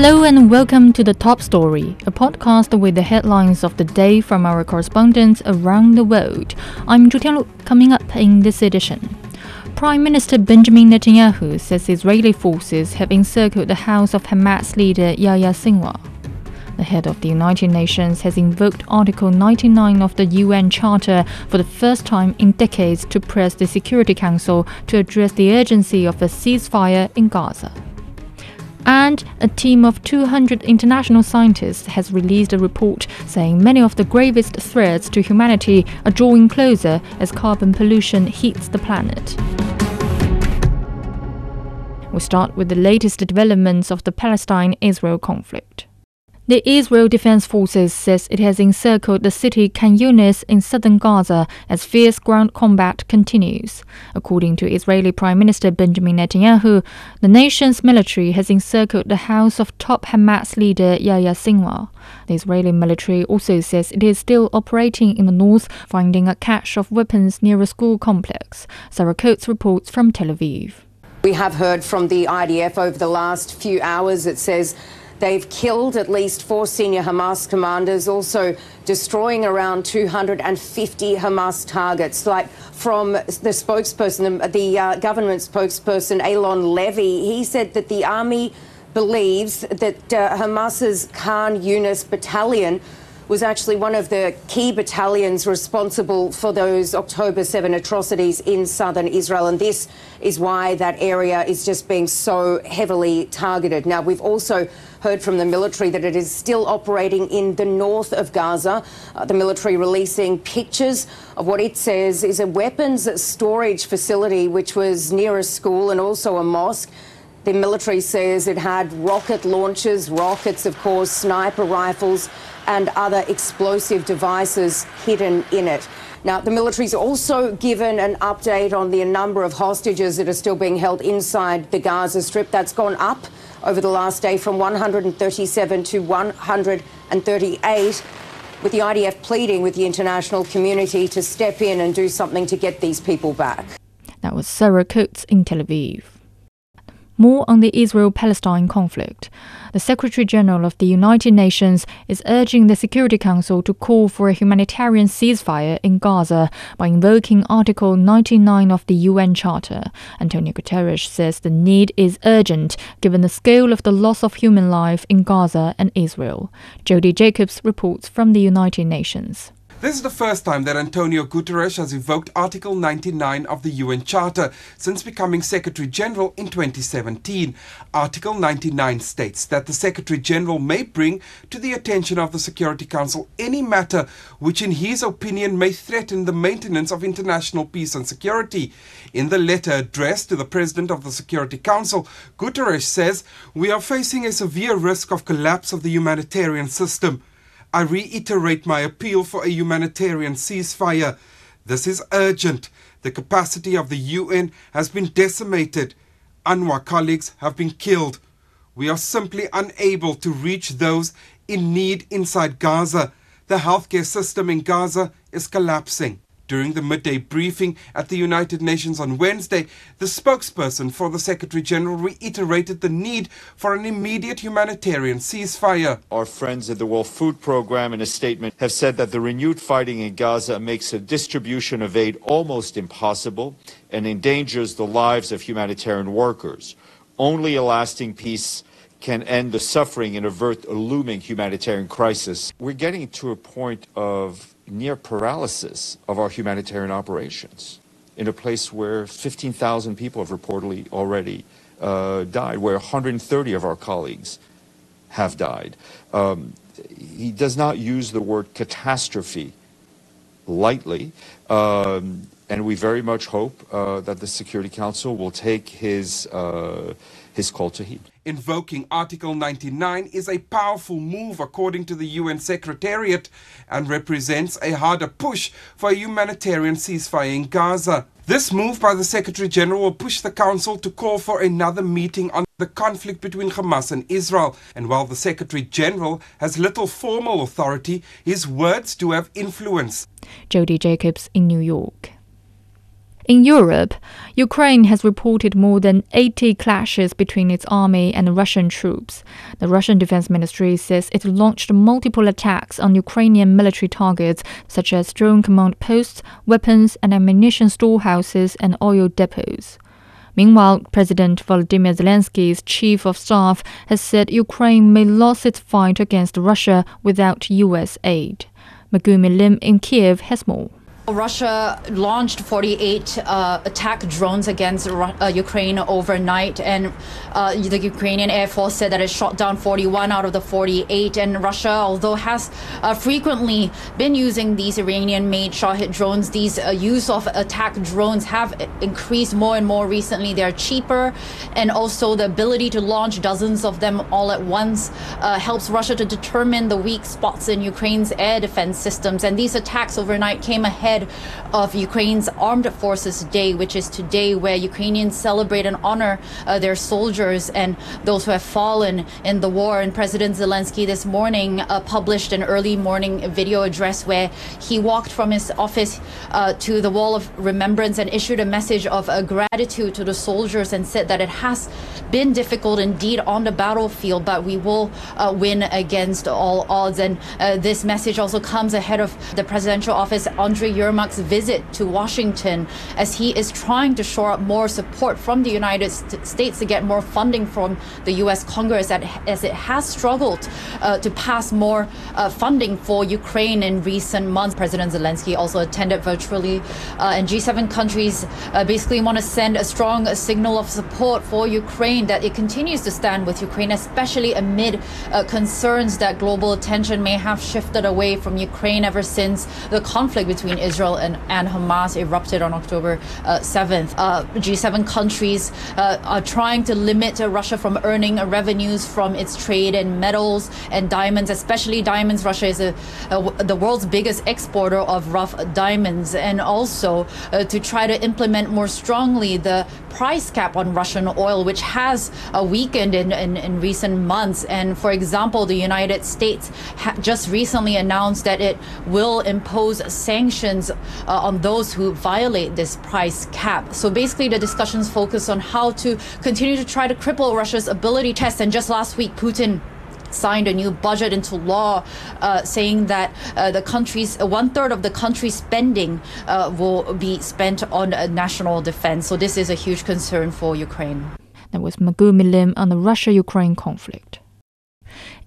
Hello and welcome to the Top Story, a podcast with the headlines of the day from our correspondents around the world. I'm Zhu Tianlu, coming up in this edition. Prime Minister Benjamin Netanyahu says Israeli forces have encircled the house of Hamas leader Yahya Sinwar. The head of the United Nations has invoked Article 99 of the UN Charter for the first time in decades to press the Security Council to address the urgency of a ceasefire in Gaza. And a team of 200 international scientists has released a report saying many of the gravest threats to humanity are drawing closer as carbon pollution heats the planet. We start with the latest developments of the Palestine Israel conflict. The Israel Defense Forces says it has encircled the city Khan Yunis in southern Gaza as fierce ground combat continues. According to Israeli Prime Minister Benjamin Netanyahu, the nation's military has encircled the house of top Hamas leader Yahya Sinwar. The Israeli military also says it is still operating in the north, finding a cache of weapons near a school complex. Sarah Coates reports from Tel Aviv. We have heard from the IDF over the last few hours. It says They've killed at least four senior Hamas commanders, also destroying around 250 Hamas targets. Like from the spokesperson, the uh, government spokesperson, Eylon Levy, he said that the army believes that uh, Hamas's Khan Yunis battalion was actually one of the key battalions responsible for those October 7 atrocities in southern Israel. And this is why that area is just being so heavily targeted. Now, we've also heard from the military that it is still operating in the north of Gaza. Uh, the military releasing pictures of what it says is a weapons storage facility, which was near a school and also a mosque. The military says it had rocket launchers, rockets, of course, sniper rifles, and other explosive devices hidden in it. Now, the military's also given an update on the number of hostages that are still being held inside the Gaza Strip. That's gone up over the last day from 137 to 138, with the IDF pleading with the international community to step in and do something to get these people back. That was Sarah Coates in Tel Aviv. More on the Israel Palestine conflict. The Secretary General of the United Nations is urging the Security Council to call for a humanitarian ceasefire in Gaza by invoking Article 99 of the UN Charter. Antonio Guterres says the need is urgent given the scale of the loss of human life in Gaza and Israel. Jody Jacobs reports from the United Nations. This is the first time that Antonio Guterres has invoked Article 99 of the UN Charter since becoming Secretary General in 2017. Article 99 states that the Secretary General may bring to the attention of the Security Council any matter which, in his opinion, may threaten the maintenance of international peace and security. In the letter addressed to the President of the Security Council, Guterres says, We are facing a severe risk of collapse of the humanitarian system. I reiterate my appeal for a humanitarian ceasefire. This is urgent. The capacity of the UN has been decimated. UNRWA colleagues have been killed. We are simply unable to reach those in need inside Gaza. The healthcare system in Gaza is collapsing. During the midday briefing at the United Nations on Wednesday, the spokesperson for the Secretary General reiterated the need for an immediate humanitarian ceasefire. Our friends at the World Food Programme, in a statement, have said that the renewed fighting in Gaza makes a distribution of aid almost impossible and endangers the lives of humanitarian workers. Only a lasting peace can end the suffering and avert a looming humanitarian crisis. We're getting to a point of near paralysis of our humanitarian operations in a place where 15,000 people have reportedly already uh, died, where 130 of our colleagues have died. Um, he does not use the word catastrophe lightly, um, and we very much hope uh, that the Security Council will take his, uh, his call to heed. Invoking Article 99 is a powerful move, according to the UN Secretariat, and represents a harder push for a humanitarian ceasefire in Gaza. This move by the Secretary General will push the Council to call for another meeting on the conflict between Hamas and Israel. And while the Secretary General has little formal authority, his words do have influence. Jody Jacobs in New York. In Europe, Ukraine has reported more than 80 clashes between its army and Russian troops. The Russian Defense Ministry says it launched multiple attacks on Ukrainian military targets such as drone command posts, weapons and ammunition storehouses, and oil depots. Meanwhile, President Volodymyr Zelensky's chief of staff has said Ukraine may lose its fight against Russia without U.S. aid. Megumi Lim in Kiev has more. Russia launched 48 uh, attack drones against uh, Ukraine overnight, and uh, the Ukrainian Air Force said that it shot down 41 out of the 48. And Russia, although has uh, frequently been using these Iranian-made Shahed drones, these uh, use of attack drones have increased more and more recently. They're cheaper, and also the ability to launch dozens of them all at once uh, helps Russia to determine the weak spots in Ukraine's air defense systems. And these attacks overnight came ahead ahead of Ukraine's Armed Forces Day, which is today where Ukrainians celebrate and honor uh, their soldiers and those who have fallen in the war. And President Zelensky this morning uh, published an early morning video address where he walked from his office uh, to the Wall of Remembrance and issued a message of uh, gratitude to the soldiers and said that it has been difficult indeed on the battlefield, but we will uh, win against all odds. And uh, this message also comes ahead of the presidential office, Andriy Yermak's visit to Washington as he is trying to shore up more support from the United States to get more funding from the U.S. Congress as it has struggled uh, to pass more uh, funding for Ukraine in recent months. President Zelensky also attended virtually, uh, and G7 countries uh, basically want to send a strong signal of support for Ukraine that it continues to stand with Ukraine, especially amid uh, concerns that global attention may have shifted away from Ukraine ever since the conflict between Israel and, and Hamas erupted on October uh, 7th. Uh, G7 countries uh, are trying to limit Russia from earning revenues from its trade in metals and diamonds, especially diamonds. Russia is a, a, the world's biggest exporter of rough diamonds, and also uh, to try to implement more strongly the price cap on Russian oil, which has uh, weakened in, in, in, recent months. And for example, the United States just recently announced that it will impose sanctions sanctions uh, on those who violate this price cap. So basically, the discussions focus on how to continue to try to cripple Russia's ability to test. And just last week, Putin signed a new budget into law, uh, saying that uh, the country's uh, one third of the country's spending uh, will be spent on uh, national defense. So this is a huge concern for Ukraine. That was Megumi Lim on the Russia-Ukraine conflict.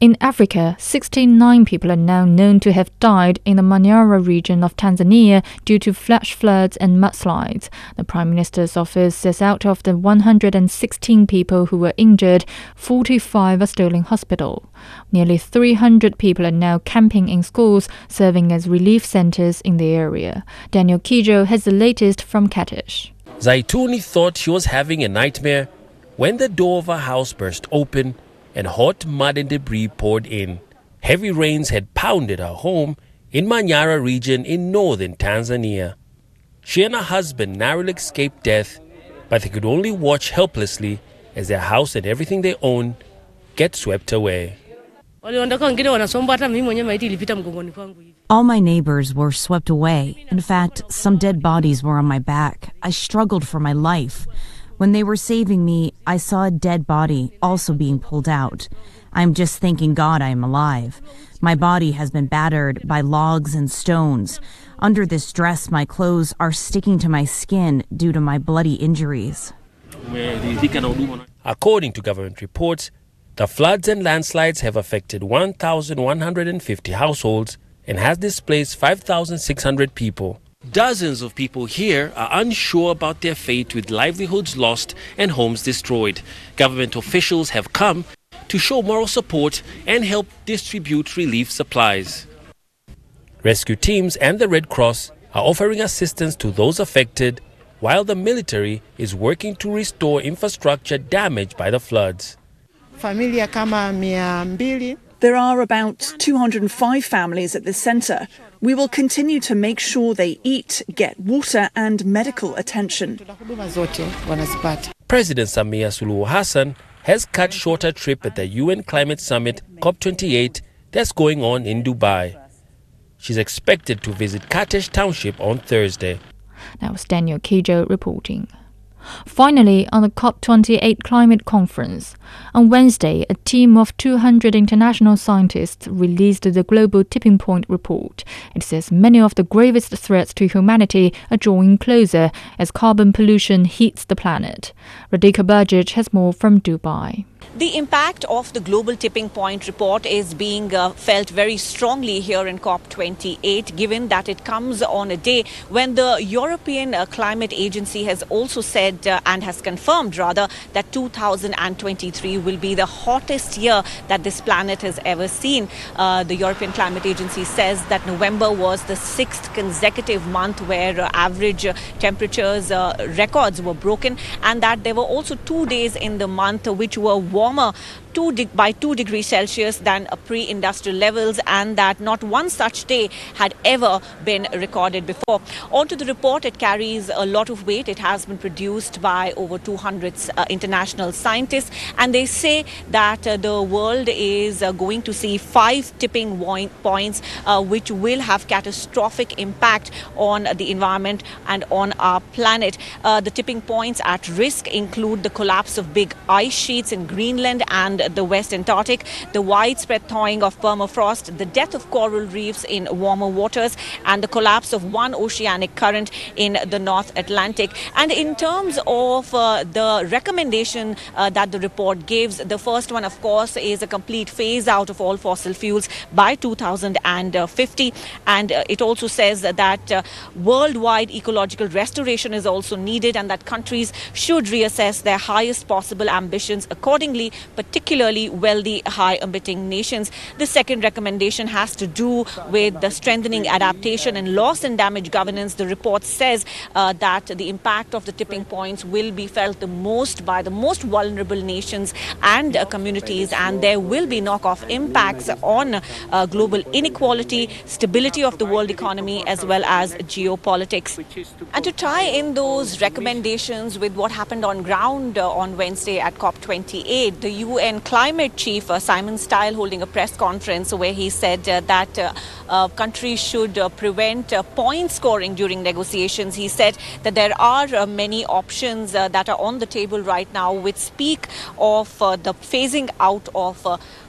In Africa, 69 people are now known to have died in the Manyara region of Tanzania due to flash floods and mudslides. The Prime Minister's office says out of the 116 people who were injured, 45 are still in hospital. Nearly 300 people are now camping in schools, serving as relief centers in the area. Daniel Kijo has the latest from Katesh. Zaituni thought she was having a nightmare when the door of her house burst open and hot mud and debris poured in. Heavy rains had pounded her home in Manyara region in northern Tanzania. She and her husband narrowly escaped death, but they could only watch helplessly as their house and everything they owned get swept away. All my neighbors were swept away. In fact, some dead bodies were on my back. I struggled for my life. When they were saving me, I saw a dead body also being pulled out. I'm just thanking God I am alive. My body has been battered by logs and stones. Under this dress, my clothes are sticking to my skin due to my bloody injuries. According to government reports, the floods and landslides have affected 1,150 households and has displaced 5,600 people. Dozens of people here are unsure about their fate with livelihoods lost and homes destroyed. Government officials have come to show moral support and help distribute relief supplies. Rescue teams and the Red Cross are offering assistance to those affected, while the military is working to restore infrastructure damaged by the floods. There are about 205 families at this centre. We will continue to make sure they eat, get water, and medical attention. President Samia Suluhu Hassan has cut short a trip at the UN Climate Summit COP28 that's going on in Dubai. She's expected to visit Katesh Township on Thursday. That was Daniel Kijo reporting. Finally, on the COP28 climate conference, on Wednesday, a team of 200 international scientists released the Global Tipping Point report. It says many of the gravest threats to humanity are drawing closer as carbon pollution heats the planet. Radhika Burgich has more from Dubai. The impact of the Global Tipping Point report is being uh, felt very strongly here in COP28, given that it comes on a day when the European uh, Climate Agency has also said uh, and has confirmed, rather, that 2023 will be the hottest year that this planet has ever seen. Uh, the European Climate Agency says that November was the sixth consecutive month where uh, average uh, temperatures records were broken, and that there were also two days in the month which were warmer two by 2 degrees Celsius than pre-industrial levels and that not one such day had ever been recorded before. Onto the report, it carries a lot of weight. It has been produced by over 200 uh, international scientists and they say that uh, the world is uh, going to see five tipping points uh, which will have catastrophic impact on the environment and on our planet. Uh, the tipping points at risk include the collapse of big ice sheets in Greenland and the West Antarctic, the widespread thawing of permafrost, the death of coral reefs in warmer waters, and the collapse of one oceanic current in the North Atlantic. And in terms of uh, the recommendation uh, that the report gives, the first one, of course, is a complete phase out of all fossil fuels by 2050. And uh, it also says that uh, worldwide ecological restoration is also needed and that countries should reassess their highest possible ambitions accordingly, particularly particularly wealthy, high emitting nations. The second recommendation has to do with the strengthening adaptation and loss and damage governance. The report says uh, that the impact of the tipping points will be felt the most by the most vulnerable nations and uh, communities, and there will be knock off impacts on uh, global inequality, stability of the world economy, as well as geopolitics. And to tie in those recommendations with what happened on ground uh, on Wednesday at COP28, the UN climate chief uh, Simon Stiell holding a press conference where he said uh, that uh, uh countries should uh, prevent uh, point scoring during negotiations. He said that there are many options that are on the table right now which speak of the phasing out of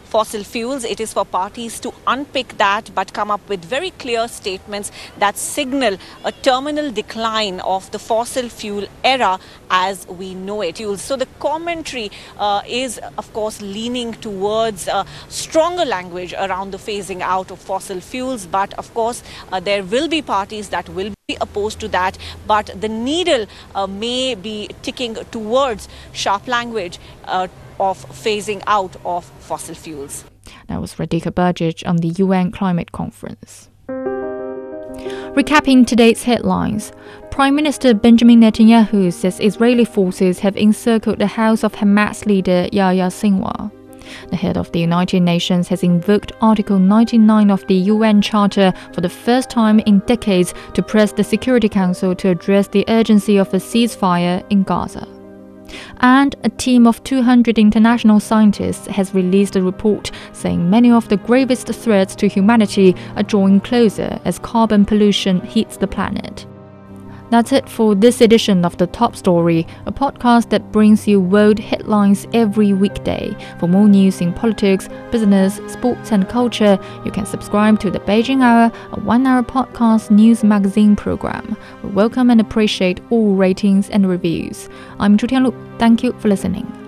fossil fuels. It is for parties to unpick that but come up with very clear statements that signal a terminal decline of the fossil fuel era as we know it. So the commentary uh, is, of course, leaning towards a stronger language around the phasing out of fossil fuels. But of course, uh, there will be parties that will be opposed to that. But the needle uh, may be ticking towards sharp language uh, of phasing out of fossil fuels. That was Radhika Burgich on the UN Climate Conference. Recapping today's headlines, Prime Minister Benjamin Netanyahu says Israeli forces have encircled the house of Hamas leader Yahya Sinwar. The head of the United Nations has invoked Article 99 of the UN Charter for the first time in decades to press the Security Council to address the urgency of a ceasefire in Gaza and a team of 200 international scientists has released a report saying many of the gravest threats to humanity are drawing closer as carbon pollution heats the planet. That's it for this edition of The Top Story, a podcast that brings you world headlines every weekday. For more news in politics, business, sports, and culture, you can subscribe to The Beijing Hour, a one hour podcast news magazine program. We welcome and appreciate all ratings and reviews. I'm Chu Tianlu. Thank you for listening.